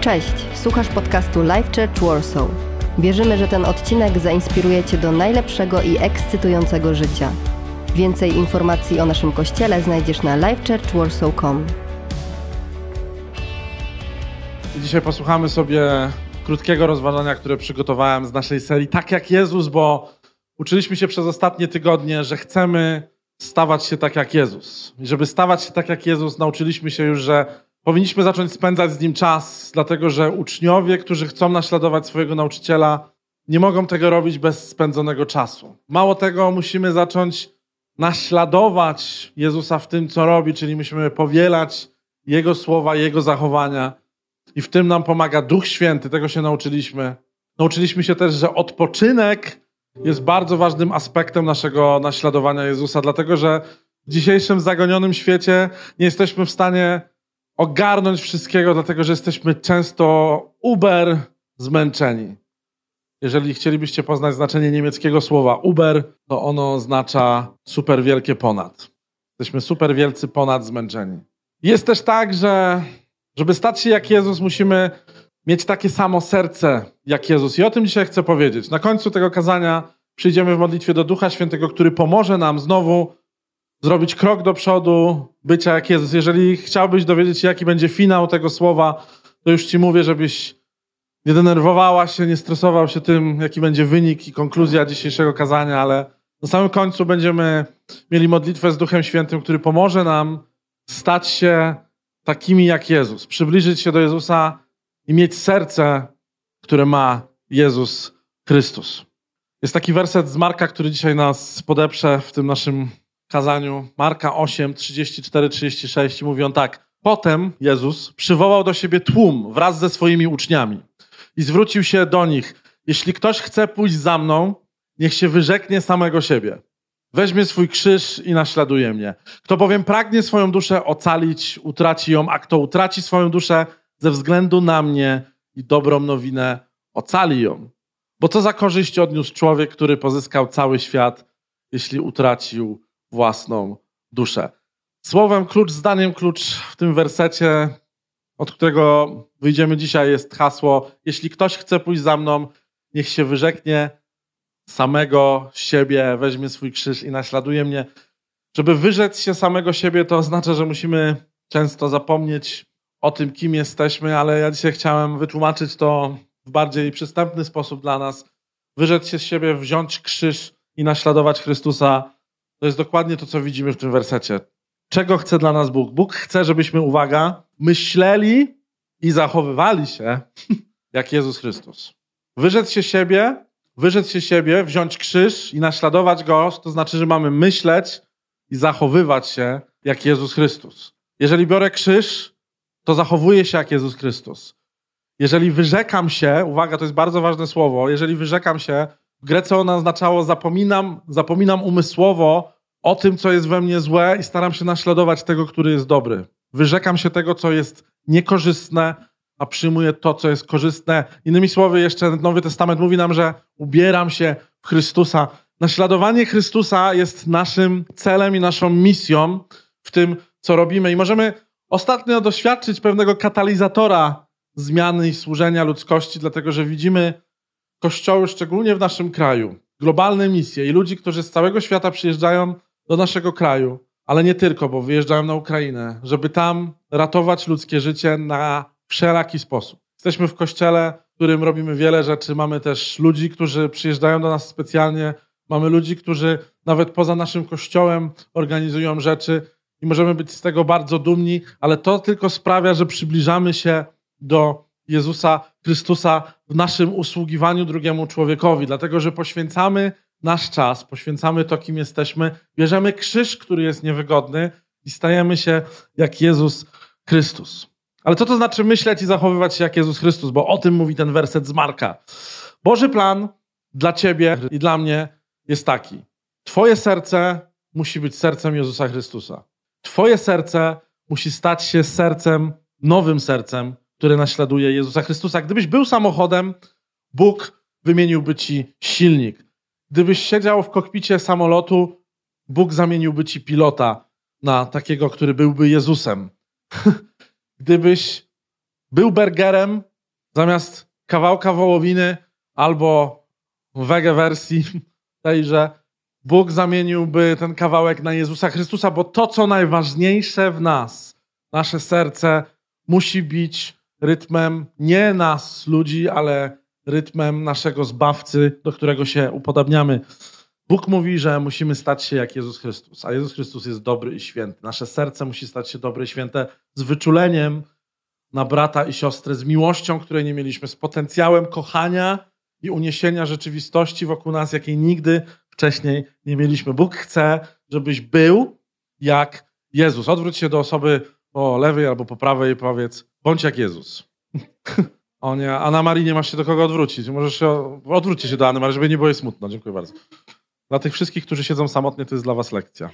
Cześć, słuchasz podcastu Life Church Warsaw. Wierzymy, że ten odcinek zainspiruje Cię do najlepszego i ekscytującego życia. Więcej informacji o naszym kościele znajdziesz na lifechurchwarsaw.com. Dzisiaj posłuchamy sobie krótkiego rozważania, które przygotowałem z naszej serii Tak jak Jezus, bo uczyliśmy się przez ostatnie tygodnie, że chcemy stawać się tak jak Jezus. I żeby stawać się tak jak Jezus, nauczyliśmy się już, że powinniśmy zacząć spędzać z nim czas, dlatego że uczniowie, którzy chcą naśladować swojego nauczyciela, nie mogą tego robić bez spędzonego czasu. Mało tego, musimy zacząć naśladować Jezusa w tym, co robi, czyli musimy powielać Jego słowa, Jego zachowania. I w tym nam pomaga Duch Święty, tego się nauczyliśmy. Nauczyliśmy się też, że odpoczynek jest bardzo ważnym aspektem naszego naśladowania Jezusa, dlatego że w dzisiejszym zagonionym świecie nie jesteśmy w stanie ogarnąć wszystkiego, dlatego że jesteśmy często uber zmęczeni. Jeżeli chcielibyście poznać znaczenie niemieckiego słowa uber, to ono oznacza super wielkie ponad. Jesteśmy super wielcy ponad zmęczeni. Jest też tak, że żeby stać się jak Jezus, musimy mieć takie samo serce jak Jezus. I o tym dzisiaj chcę powiedzieć. Na końcu tego kazania przyjdziemy w modlitwie do Ducha Świętego, który pomoże nam znowu zrobić krok do przodu, bycia jak Jezus. Jeżeli chciałbyś dowiedzieć się, jaki będzie finał tego słowa, to już ci mówię, żebyś nie denerwowała się, nie stresował się tym, jaki będzie wynik i konkluzja dzisiejszego kazania, ale na samym końcu będziemy mieli modlitwę z Duchem Świętym, który pomoże nam stać się takimi jak Jezus, przybliżyć się do Jezusa i mieć serce, które ma Jezus Chrystus. Jest taki werset z Marka, który dzisiaj nas podeprze w tym naszym kazaniu. Marka 8, 34, 36 mówi on tak. Potem Jezus przywołał do siebie tłum wraz ze swoimi uczniami i zwrócił się do nich. Jeśli ktoś chce pójść za mną, niech się wyrzeknie samego siebie. Weźmie swój krzyż i naśladuje mnie. Kto bowiem pragnie swoją duszę ocalić, utraci ją, a kto utraci swoją duszę ze względu na mnie i dobrą nowinę, ocali ją. Bo co za korzyść odniósł człowiek, który pozyskał cały świat, jeśli utracił własną duszę. Słowem klucz, zdaniem klucz w tym wersecie, od którego wyjdziemy dzisiaj, jest hasło: Jeśli ktoś chce pójść za mną, niech się wyrzeknie samego siebie, weźmie swój krzyż i naśladuje mnie. Żeby wyrzec się samego siebie, to oznacza, że musimy często zapomnieć o tym, kim jesteśmy, ale ja dzisiaj chciałem wytłumaczyć to w bardziej przystępny sposób dla nas. Wyrzec się z siebie, wziąć krzyż i naśladować Chrystusa. To jest dokładnie to, co widzimy w tym wersecie. Czego chce dla nas Bóg? Bóg chce, żebyśmy, uwaga, myśleli i zachowywali się jak Jezus Chrystus. Wyrzec się siebie, wyrzec się siebie, wziąć krzyż i naśladować Go, to znaczy, że mamy myśleć i zachowywać się jak Jezus Chrystus. Jeżeli biorę krzyż, to zachowuję się jak Jezus Chrystus. Jeżeli wyrzekam się, uwaga, to jest bardzo ważne słowo, jeżeli wyrzekam się, Grece ono oznaczało zapominam, zapominam umysłowo o tym, co jest we mnie złe i staram się naśladować tego, który jest dobry. Wyrzekam się tego, co jest niekorzystne, a przyjmuję to, co jest korzystne. Innymi słowy, jeszcze Nowy Testament mówi nam, że ubieram się w Chrystusa. Naśladowanie Chrystusa jest naszym celem i naszą misją w tym, co robimy. I możemy ostatnio doświadczyć pewnego katalizatora zmiany i służenia ludzkości, dlatego że widzimy kościoły, szczególnie w naszym kraju, globalne misje i ludzi, którzy z całego świata przyjeżdżają do naszego kraju, ale nie tylko, bo wyjeżdżają na Ukrainę, żeby tam ratować ludzkie życie na wszelaki sposób. Jesteśmy w kościele, w którym robimy wiele rzeczy. Mamy też ludzi, którzy przyjeżdżają do nas specjalnie. Mamy ludzi, którzy nawet poza naszym kościołem organizują rzeczy i możemy być z tego bardzo dumni, ale to tylko sprawia, że przybliżamy się do Jezusa Chrystusa w naszym usługiwaniu drugiemu człowiekowi, dlatego że poświęcamy nasz czas, poświęcamy to, kim jesteśmy, bierzemy krzyż, który jest niewygodny i stajemy się jak Jezus Chrystus. Ale co to znaczy myśleć i zachowywać się jak Jezus Chrystus? Bo o tym mówi ten werset z Marka. Boży plan dla ciebie i dla mnie jest taki. Twoje serce musi być sercem Jezusa Chrystusa. Twoje serce musi stać się sercem, nowym sercem, które naśladuje Jezusa Chrystusa. Gdybyś był samochodem, Bóg wymieniłby ci silnik. Gdybyś siedział w kokpicie samolotu, Bóg zamieniłby ci pilota na takiego, który byłby Jezusem. Gdybyś był burgerem, Zamiast kawałka wołowiny albo wege wersji tejże, Bóg zamieniłby ten kawałek na Jezusa Chrystusa, bo to, co najważniejsze w nas, nasze serce, musi bić rytmem nie nas, ludzi, ale rytmem naszego zbawcy, do którego się upodabniamy. Bóg mówi, że musimy stać się jak Jezus Chrystus, a Jezus Chrystus jest dobry i święty. Nasze serce musi stać się dobre i święte z wyczuleniem na brata i siostrę, z miłością, której nie mieliśmy, z potencjałem kochania i uniesienia rzeczywistości wokół nas, jakiej nigdy wcześniej nie mieliśmy. Bóg chce, żebyś był jak Jezus. Odwróć się do osoby po lewej albo po prawej powiedz, bądź jak Jezus. o nie, a na Marii nie masz się do kogo odwrócić. Możesz się, odwróćcie się do Anny Marii, żeby nie było jej smutno. Dziękuję bardzo. Dla tych wszystkich, którzy siedzą samotnie, to jest dla was lekcja.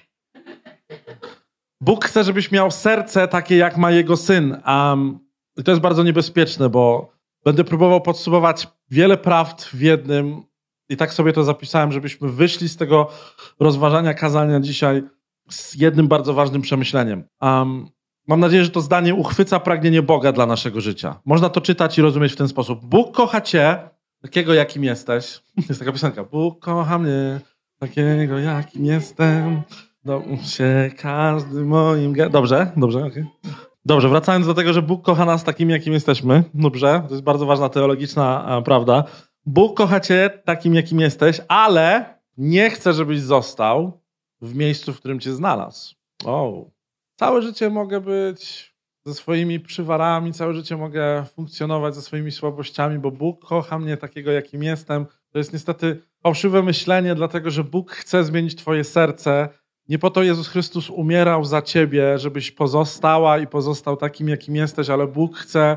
Bóg chce, żebyś miał serce takie, jak ma jego syn. Um, I to jest bardzo niebezpieczne, bo będę próbował podsumować wiele prawd w jednym. I tak sobie to zapisałem, żebyśmy wyszli z tego rozważania kazania dzisiaj z jednym bardzo ważnym przemyśleniem. Um, mam nadzieję, że to zdanie uchwyca pragnienie Boga dla naszego życia. Można to czytać i rozumieć w ten sposób. Bóg kocha cię, takiego jakim jesteś. Jest taka piosenka. Bóg kocha mnie, takiego jakim jestem. No, się każdy moim... Dobrze, dobrze, okej. Okay. Dobrze, wracając do tego, że Bóg kocha nas takim, jakim jesteśmy. Dobrze, to jest bardzo ważna teologiczna prawda. Bóg kocha cię takim, jakim jesteś, ale nie chce, żebyś został w miejscu, w którym cię znalazł. O, całe życie mogę być ze swoimi przywarami, całe życie mogę funkcjonować ze swoimi słabościami, bo Bóg kocha mnie takiego, jakim jestem. To jest niestety fałszywe myślenie, dlatego że Bóg chce zmienić Twoje serce. Nie po to Jezus Chrystus umierał za Ciebie, żebyś pozostała i pozostał takim, jakim jesteś, ale Bóg chce,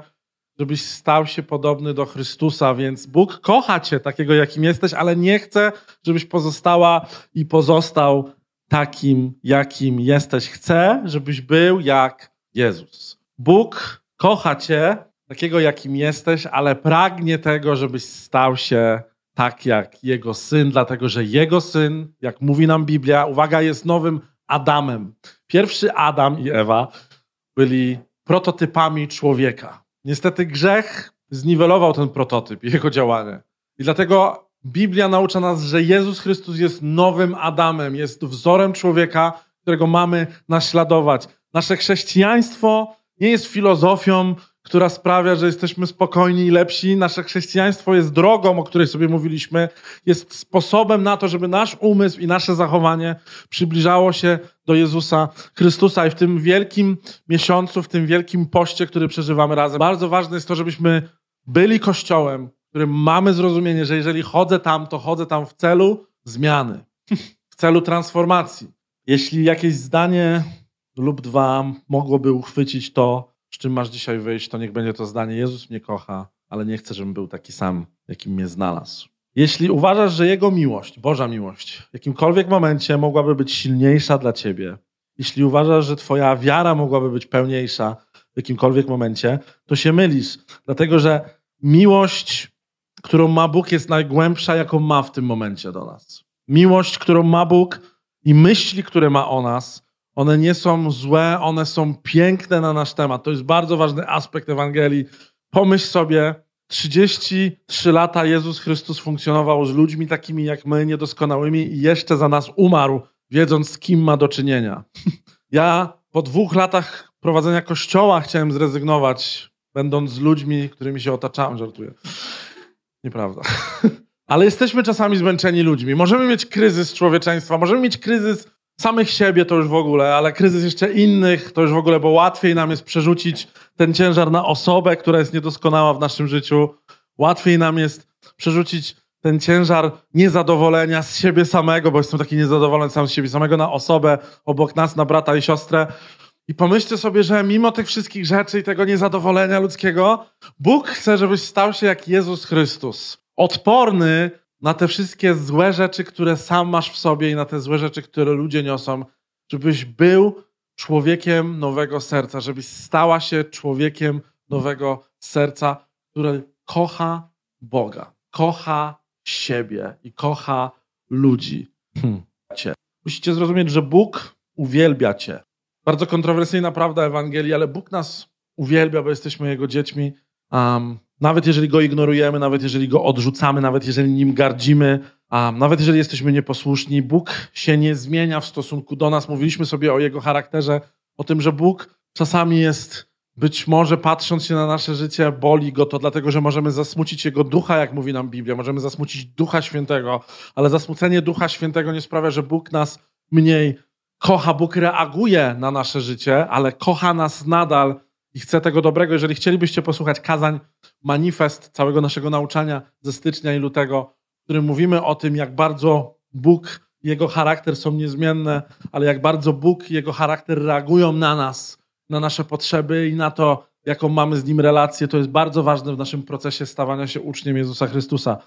żebyś stał się podobny do Chrystusa, więc Bóg kocha Cię takiego, jakim jesteś, ale nie chce, żebyś pozostała i pozostał takim, jakim jesteś. Chce, żebyś był jak Jezus. Bóg kocha Cię takiego, jakim jesteś, ale pragnie tego, żebyś stał się tak jak jego syn, dlatego że jego syn, jak mówi nam Biblia, uwaga, jest nowym Adamem. Pierwszy Adam i Ewa byli prototypami człowieka. Niestety grzech zniwelował ten prototyp i jego działanie. I dlatego Biblia naucza nas, że Jezus Chrystus jest nowym Adamem, jest wzorem człowieka, którego mamy naśladować. Nasze chrześcijaństwo nie jest filozofią, która sprawia, że jesteśmy spokojni i lepsi. Nasze chrześcijaństwo jest drogą, o której sobie mówiliśmy, jest sposobem na to, żeby nasz umysł i nasze zachowanie przybliżało się do Jezusa Chrystusa. I w tym wielkim miesiącu, w tym wielkim poście, który przeżywamy razem, bardzo ważne jest to, żebyśmy byli kościołem, którym mamy zrozumienie, że jeżeli chodzę tam, to chodzę tam w celu zmiany, w celu transformacji. Jeśli jakieś zdanie lub dwa mogłoby uchwycić to, z czym masz dzisiaj wyjść, to niech będzie to zdanie: Jezus mnie kocha, ale nie chcę, żebym był taki sam, jakim mnie znalazł. Jeśli uważasz, że Jego miłość, Boża miłość, w jakimkolwiek momencie mogłaby być silniejsza dla Ciebie, jeśli uważasz, że Twoja wiara mogłaby być pełniejsza w jakimkolwiek momencie, to się mylisz. Dlatego, że miłość, którą ma Bóg, jest najgłębsza, jaką ma w tym momencie do nas. Miłość, którą ma Bóg i myśli, które ma o nas, one nie są złe, one są piękne na nasz temat. To jest bardzo ważny aspekt Ewangelii. Pomyśl sobie, 33 lata Jezus Chrystus funkcjonował z ludźmi takimi jak my, niedoskonałymi i jeszcze za nas umarł, wiedząc z kim ma do czynienia. Ja po dwóch latach prowadzenia kościoła chciałem zrezygnować, będąc z ludźmi, którymi się otaczałem, żartuję. Nieprawda. Ale jesteśmy czasami zmęczeni ludźmi. Możemy mieć kryzys człowieczeństwa, możemy mieć kryzys samych siebie to już w ogóle, ale kryzys jeszcze innych to już w ogóle, bo łatwiej nam jest przerzucić ten ciężar na osobę, która jest niedoskonała w naszym życiu. Łatwiej nam jest przerzucić ten ciężar niezadowolenia z siebie samego, bo jestem taki niezadowolony sam z siebie samego, na osobę obok nas, na brata i siostrę. I pomyślcie sobie, że mimo tych wszystkich rzeczy i tego niezadowolenia ludzkiego, Bóg chce, żebyś stał się jak Jezus Chrystus. Odporny na te wszystkie złe rzeczy, które sam masz w sobie i na te złe rzeczy, które ludzie niosą, żebyś był człowiekiem nowego serca, żebyś stała się człowiekiem nowego serca, który kocha Boga, kocha siebie i kocha ludzi. Hmm. Musicie zrozumieć, że Bóg uwielbia Cię. Bardzo kontrowersyjna prawda Ewangelii, ale Bóg nas uwielbia, bo jesteśmy Jego dziećmi. Um, Nawet jeżeli go ignorujemy, nawet jeżeli go odrzucamy, nawet jeżeli nim gardzimy, a nawet jeżeli jesteśmy nieposłuszni, Bóg się nie zmienia w stosunku do nas. Mówiliśmy sobie o jego charakterze, o tym, że Bóg czasami jest, być może patrząc się na nasze życie, boli go to dlatego, że możemy zasmucić jego ducha, jak mówi nam Biblia, możemy zasmucić ducha świętego, ale zasmucenie ducha świętego nie sprawia, że Bóg nas mniej kocha. Bóg reaguje na nasze życie, ale kocha nas nadal i chce tego dobrego. Jeżeli chcielibyście posłuchać kazań, manifest całego naszego nauczania ze stycznia i lutego, w którym mówimy o tym, jak bardzo Bóg Jego charakter są niezmienne, ale jak bardzo Bóg Jego charakter reagują na nas, na nasze potrzeby i na to, jaką mamy z Nim relację, to jest bardzo ważne w naszym procesie stawania się uczniem Jezusa Chrystusa.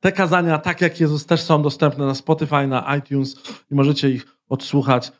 Te kazania, tak jak Jezus, też są dostępne na Spotify, na iTunes i możecie ich odsłuchać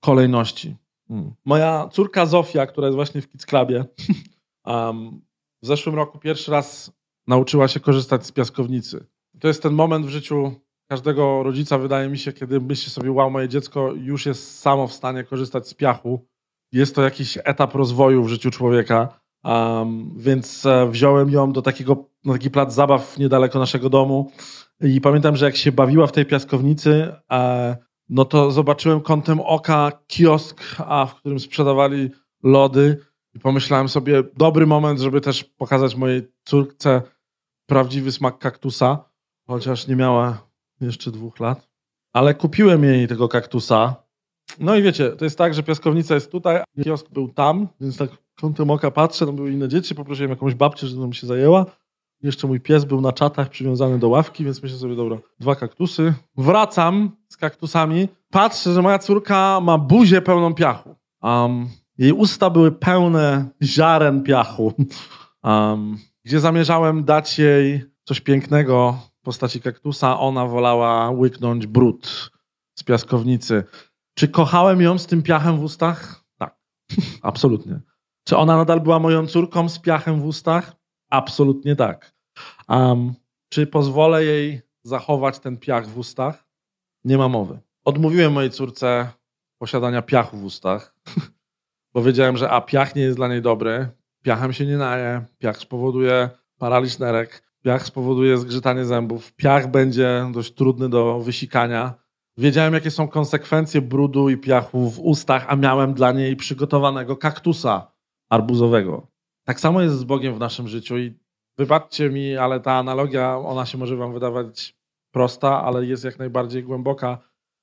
kolejności. Hmm. Moja córka Zofia, która jest właśnie w Kids Clubie, um, w zeszłym roku pierwszy raz nauczyła się korzystać z piaskownicy. To jest ten moment w życiu każdego rodzica, wydaje mi się, kiedy myśli sobie, wow, moje dziecko już jest samo w stanie korzystać z piachu. Jest to jakiś etap rozwoju w życiu człowieka, um, więc e, wziąłem ją do takiego, na taki plac zabaw niedaleko naszego domu i pamiętam, że jak się bawiła w tej piaskownicy, e, no to zobaczyłem kątem oka kiosk, a w którym sprzedawali lody i pomyślałem sobie, dobry moment, żeby też pokazać mojej córce prawdziwy smak kaktusa, chociaż nie miała jeszcze dwóch lat. Ale kupiłem jej tego kaktusa. No i wiecie, to jest tak, że piaskownica jest tutaj, kiosk był tam, więc tak kątem oka patrzę, tam były inne dzieci, poprosiłem jakąś babcię, żeby mi się zajęła. Jeszcze mój pies był na czatach przywiązany do ławki, więc myślę sobie, dobra, dwa kaktusy. Wracam z kaktusami, patrzę, że moja córka ma buzię pełną piachu. Um, jej usta były pełne ziaren piachu, um, gdzie zamierzałem dać jej coś pięknego w postaci kaktusa. Ona wolała łyknąć brud z piaskownicy. Czy kochałem ją z tym piachem w ustach? Tak, absolutnie. Czy ona nadal była moją córką z piachem w ustach? Absolutnie tak. Um, czy pozwolę jej zachować ten piach w ustach? Nie ma mowy. Odmówiłem mojej córce posiadania piachu w ustach, bo wiedziałem, że a piach nie jest dla niej dobry, piachem się nie naje, piach spowoduje paraliż nerek, piach spowoduje zgrzytanie zębów, piach będzie dość trudny do wysikania. Wiedziałem, jakie są konsekwencje brudu i piachu w ustach, a miałem dla niej przygotowanego kaktusa arbuzowego. Tak samo jest z Bogiem w naszym życiu i wybaczcie mi, ale ta analogia, ona się może wam wydawać prosta, ale jest jak najbardziej głęboka.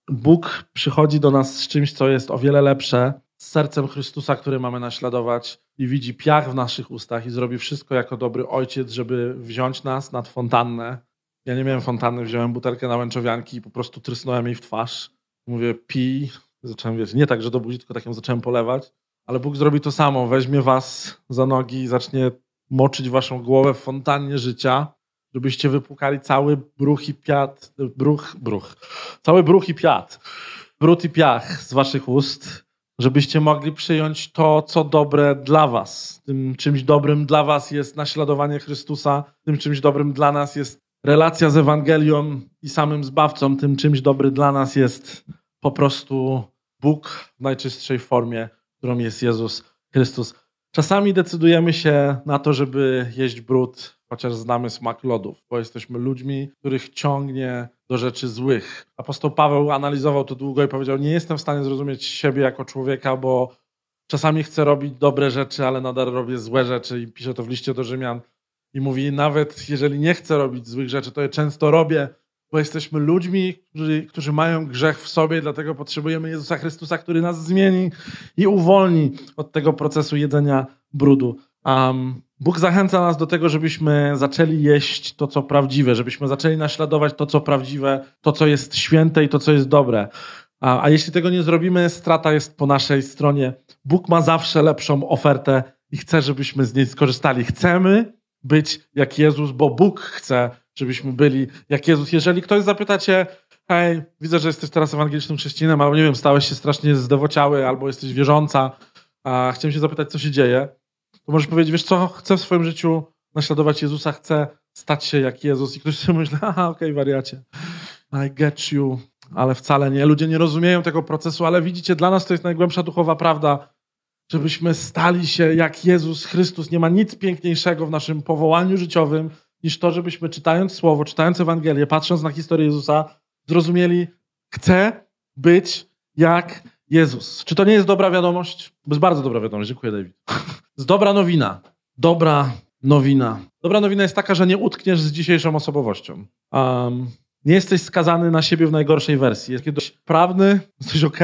Bóg przychodzi do nas z czymś, co jest o wiele lepsze, z sercem Chrystusa, który mamy naśladować i widzi piach w naszych ustach i zrobi wszystko jako dobry ojciec, żeby wziąć nas nad fontannę. Ja nie miałem fontanny, wziąłem butelkę na łęczowianki i po prostu trysnąłem jej w twarz. Mówię, pij. Zacząłem, wiesz, nie tak, że do buzi, tylko tak ją zacząłem polewać. Ale Bóg zrobi to samo. Weźmie was za nogi i zacznie moczyć waszą głowę w fontannie życia, żebyście wypłukali cały bruch i piat, bruch, bruch, cały bruch i piat, brud i piach z waszych ust, żebyście mogli przyjąć to, co dobre dla was. Tym czymś dobrym dla was jest naśladowanie Chrystusa, tym czymś dobrym dla nas jest relacja z Ewangelią i samym Zbawcą, tym czymś dobry dla nas jest po prostu Bóg w najczystszej formie, którą jest Jezus Chrystus. Czasami decydujemy się na to, żeby jeść brud, chociaż znamy smak lodów, bo jesteśmy ludźmi, których ciągnie do rzeczy złych. Apostoł Paweł analizował to długo i powiedział: Nie jestem w stanie zrozumieć siebie jako człowieka, bo czasami chcę robić dobre rzeczy, ale nadal robię złe rzeczy. I pisze to w liście do Rzymian. I mówi: Nawet jeżeli nie chcę robić złych rzeczy, to je często robię, bo jesteśmy ludźmi, którzy, którzy mają grzech w sobie, dlatego potrzebujemy Jezusa Chrystusa, który nas zmieni i uwolni od tego procesu jedzenia brudu. Um, Bóg zachęca nas do tego, żebyśmy zaczęli jeść to, co prawdziwe, żebyśmy zaczęli naśladować to, co prawdziwe, to, co jest święte i to, co jest dobre. A, a jeśli tego nie zrobimy, strata jest po naszej stronie. Bóg ma zawsze lepszą ofertę i chce, żebyśmy z niej skorzystali. Chcemy być jak Jezus, bo Bóg chce, żebyśmy byli jak Jezus. Jeżeli ktoś zapyta cię, hej, widzę, że jesteś teraz ewangelicznym chrześcijaninem, albo nie wiem, stałeś się strasznie zdewociały, albo jesteś wierząca, a chciałem się zapytać, co się dzieje, to możesz powiedzieć, wiesz co, chcę w swoim życiu naśladować Jezusa, chcę stać się jak Jezus. I ktoś sobie myśli, aha, okej, okay, wariacie, I get you, ale wcale nie. Ludzie nie rozumieją tego procesu, ale widzicie, dla nas to jest najgłębsza duchowa prawda. żebyśmy stali się jak Jezus Chrystus. Nie ma nic piękniejszego w naszym powołaniu życiowym niż to, żebyśmy czytając Słowo, czytając Ewangelię, patrząc na historię Jezusa, zrozumieli, chcę być jak Jezus. Czy to nie jest dobra wiadomość? To jest bardzo dobra wiadomość. Dziękuję, David. jest dobra nowina. Dobra nowina. Dobra nowina jest taka, że nie utkniesz z dzisiejszą osobowością. Um, nie jesteś skazany na siebie w najgorszej wersji. Jest kiedyś prawny, jesteś ok,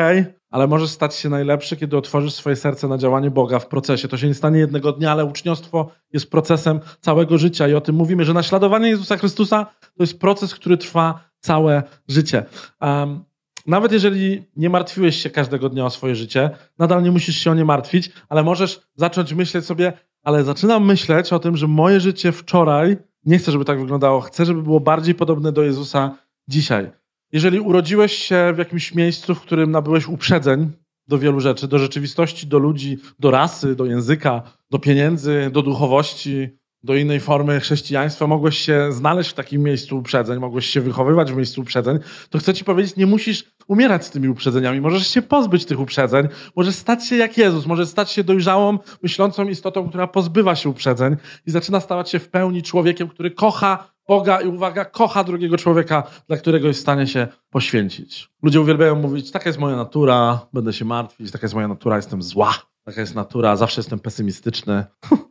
ale możesz stać się najlepszy, kiedy otworzysz swoje serce na działanie Boga w procesie. To się nie stanie jednego dnia, ale uczniostwo jest procesem całego życia i o tym mówimy, że naśladowanie Jezusa Chrystusa to jest proces, który trwa całe życie. Um, nawet jeżeli nie martwiłeś się każdego dnia o swoje życie, nadal nie musisz się o nie martwić, ale możesz zacząć myśleć sobie, ale zaczynam myśleć o tym, że moje życie wczoraj, nie chcę, żeby tak wyglądało, chcę, żeby było bardziej podobne do Jezusa dzisiaj. Jeżeli urodziłeś się w jakimś miejscu, w którym nabyłeś uprzedzeń do wielu rzeczy, do rzeczywistości, do ludzi, do rasy, do języka, do pieniędzy, do duchowości, do innej formy chrześcijaństwa, mogłeś się znaleźć w takim miejscu uprzedzeń, mogłeś się wychowywać w miejscu uprzedzeń, to chcę ci powiedzieć, nie musisz umierać z tymi uprzedzeniami. Możesz się pozbyć tych uprzedzeń, możesz stać się jak Jezus, możesz stać się dojrzałą, myślącą istotą, która pozbywa się uprzedzeń i zaczyna stawać się w pełni człowiekiem, który kocha Boga i uwaga, kocha drugiego człowieka, dla którego jest w stanie się poświęcić. Ludzie uwielbiają mówić, taka jest moja natura, będę się martwić, taka jest moja natura, jestem zła, taka jest natura, zawsze jestem pesymistyczny.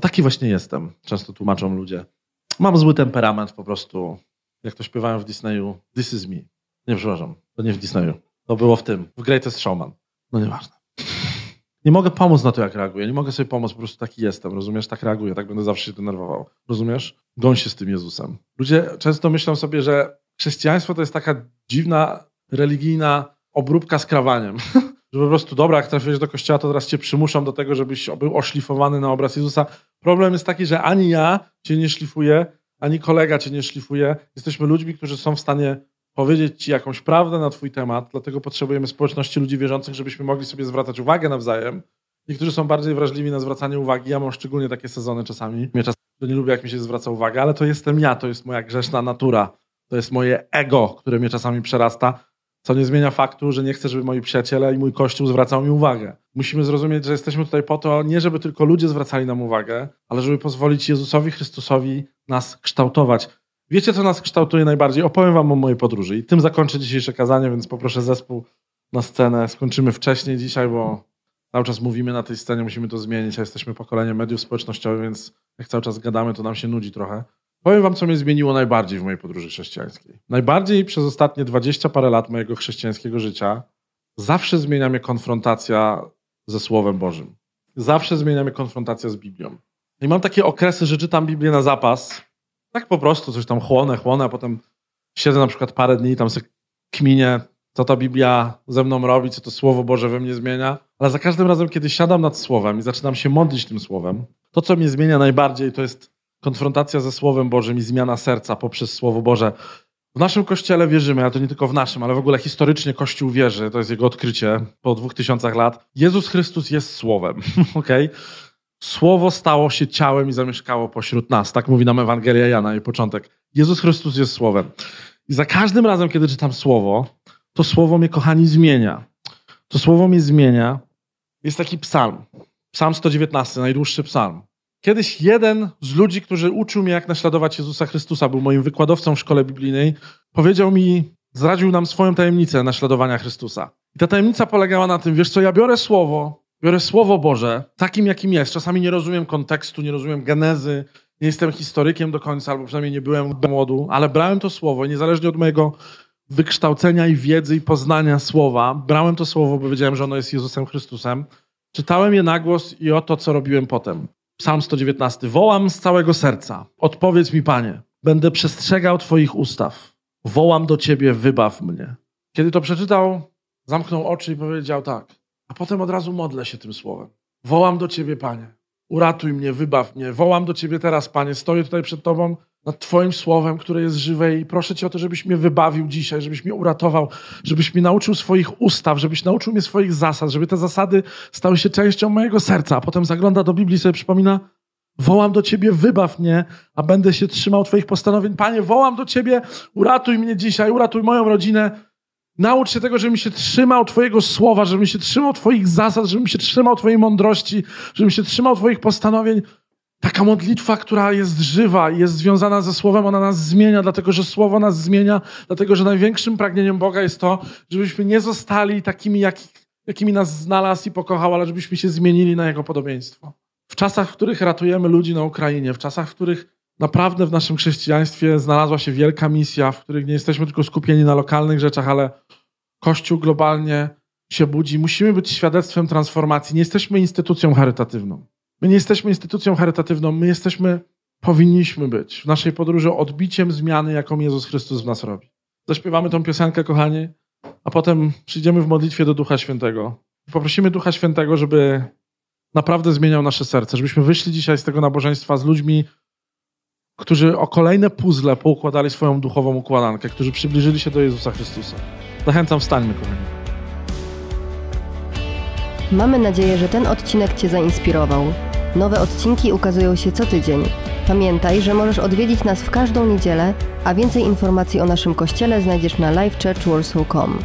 Taki właśnie jestem. Często tłumaczą ludzie. Mam zły temperament po prostu. Jak to śpiewają w Disneyu, this is me. Nie, przepraszam, to nie w Disneyu. To było w tym, w Greatest Showman. No nieważne. Nie mogę pomóc na to, jak reaguję. Nie mogę sobie pomóc, po prostu taki jestem. Rozumiesz? Tak reaguję, tak będę zawsze się denerwował. Rozumiesz? Goń się z tym Jezusem. Ludzie często myślą sobie, że chrześcijaństwo to jest taka dziwna, religijna obróbka z krawaniem. że po prostu, dobra, jak trafiłeś do kościoła, to teraz cię przymuszam do tego, żebyś był oszlifowany na obraz Jezusa. Problem jest taki, że ani ja cię nie szlifuję, ani kolega cię nie szlifuje. Jesteśmy ludźmi, którzy są w stanie powiedzieć ci jakąś prawdę na twój temat, dlatego potrzebujemy społeczności ludzi wierzących, żebyśmy mogli sobie zwracać uwagę nawzajem. Niektórzy są bardziej wrażliwi na zwracanie uwagi. Ja mam szczególnie takie sezony czasami. Mnie czasami nie lubię, jak mi się zwraca uwagę, ale to jestem ja, to jest moja grzeszna natura. To jest moje ego, które mnie czasami przerasta co nie zmienia faktu, że nie chcę, żeby moi przyjaciele i mój kościół zwracał mi uwagę. Musimy zrozumieć, że jesteśmy tutaj po to, nie żeby tylko ludzie zwracali nam uwagę, ale żeby pozwolić Jezusowi Chrystusowi nas kształtować. Wiecie, co nas kształtuje najbardziej? Opowiem wam o mojej podróży i tym zakończę dzisiejsze kazanie, więc poproszę zespół na scenę. Skończymy wcześniej dzisiaj, bo cały czas mówimy na tej scenie, musimy to zmienić, a jesteśmy pokoleniem mediów społecznościowych, więc jak cały czas gadamy, to nam się nudzi trochę. Powiem wam, co mnie zmieniło najbardziej w mojej podróży chrześcijańskiej. Najbardziej przez ostatnie dwadzieścia parę lat mojego chrześcijańskiego życia zawsze zmienia mnie konfrontacja ze Słowem Bożym. Zawsze zmienia mnie konfrontacja z Biblią. I mam takie okresy, że czytam Biblię na zapas, tak po prostu coś tam chłonę, chłonę, a potem siedzę na przykład parę dni i tam sobie kminię, co ta Biblia ze mną robi, co to Słowo Boże we mnie zmienia. Ale za każdym razem, kiedy siadam nad Słowem i zaczynam się modlić tym Słowem, to, co mnie zmienia najbardziej, to jest konfrontacja ze Słowem Bożym i zmiana serca poprzez Słowo Boże. W naszym kościele wierzymy, ale to nie tylko w naszym, ale w ogóle historycznie Kościół wierzy, to jest jego odkrycie po dwóch tysiącach lat. Jezus Chrystus jest Słowem, okay? Słowo stało się ciałem i zamieszkało pośród nas. Tak mówi nam Ewangelia Jana i początek. Jezus Chrystus jest Słowem. I za każdym razem, kiedy czytam Słowo, to Słowo mnie, kochani, zmienia. To Słowo mnie zmienia. Jest taki psalm. Psalm 119, najdłuższy psalm. Kiedyś jeden z ludzi, którzy uczył mnie, jak naśladować Jezusa Chrystusa, był moim wykładowcą w szkole biblijnej, powiedział mi, zdradził nam swoją tajemnicę naśladowania Chrystusa. I ta tajemnica polegała na tym, wiesz co, ja biorę słowo, biorę słowo Boże, takim jakim jest. Czasami nie rozumiem kontekstu, nie rozumiem genezy, nie jestem historykiem do końca, albo przynajmniej nie byłem młodu, ale brałem to słowo niezależnie od mojego wykształcenia i wiedzy i poznania słowa, brałem to słowo, bo wiedziałem, że ono jest Jezusem Chrystusem, czytałem je na głos i oto, co robiłem potem. Psalm 119. Wołam z całego serca. Odpowiedz mi, Panie. Będę przestrzegał Twoich ustaw. Wołam do Ciebie, wybaw mnie. Kiedy to przeczytał, zamknął oczy i powiedział tak. A potem od razu modlę się tym słowem. Wołam do Ciebie, Panie. Uratuj mnie, wybaw mnie. Wołam do Ciebie teraz, Panie. Stoję tutaj przed Tobą nad Twoim słowem, które jest żywe i proszę Cię o to, żebyś mnie wybawił dzisiaj, żebyś mnie uratował, żebyś mnie nauczył swoich ustaw, żebyś nauczył mnie swoich zasad, żeby te zasady stały się częścią mojego serca. A potem zagląda do Biblii i sobie przypomina, wołam do Ciebie, wybaw mnie, a będę się trzymał Twoich postanowień. Panie, wołam do Ciebie, uratuj mnie dzisiaj, uratuj moją rodzinę. Naucz się tego, żebym się trzymał Twojego słowa, żebym się trzymał Twoich zasad, żebym się trzymał Twojej mądrości, żebym się trzymał Twoich postanowień. Taka modlitwa, która jest żywa jest związana ze Słowem, ona nas zmienia, dlatego że Słowo nas zmienia, dlatego że największym pragnieniem Boga jest to, żebyśmy nie zostali takimi, jak, jakimi nas znalazł i pokochał, ale żebyśmy się zmienili na Jego podobieństwo. W czasach, w których ratujemy ludzi na Ukrainie, w czasach, w których naprawdę w naszym chrześcijaństwie znalazła się wielka misja, w których nie jesteśmy tylko skupieni na lokalnych rzeczach, ale Kościół globalnie się budzi. Musimy być świadectwem transformacji. Nie jesteśmy instytucją charytatywną. My nie jesteśmy instytucją charytatywną, my jesteśmy, powinniśmy być w naszej podróży odbiciem zmiany, jaką Jezus Chrystus w nas robi. Zaśpiewamy tą piosenkę, kochani, a potem przyjdziemy w modlitwie do Ducha Świętego. Poprosimy Ducha Świętego, żeby naprawdę zmieniał nasze serce, żebyśmy wyszli dzisiaj z tego nabożeństwa z ludźmi, którzy o kolejne puzzle poukładali swoją duchową układankę, którzy przybliżyli się do Jezusa Chrystusa. Zachęcam, wstańmy, kochani. Mamy nadzieję, że ten odcinek Cię zainspirował. Nowe odcinki ukazują się co tydzień. Pamiętaj, że możesz odwiedzić nas w każdą niedzielę, a więcej informacji o naszym kościele znajdziesz na livechurchwarsaw.com.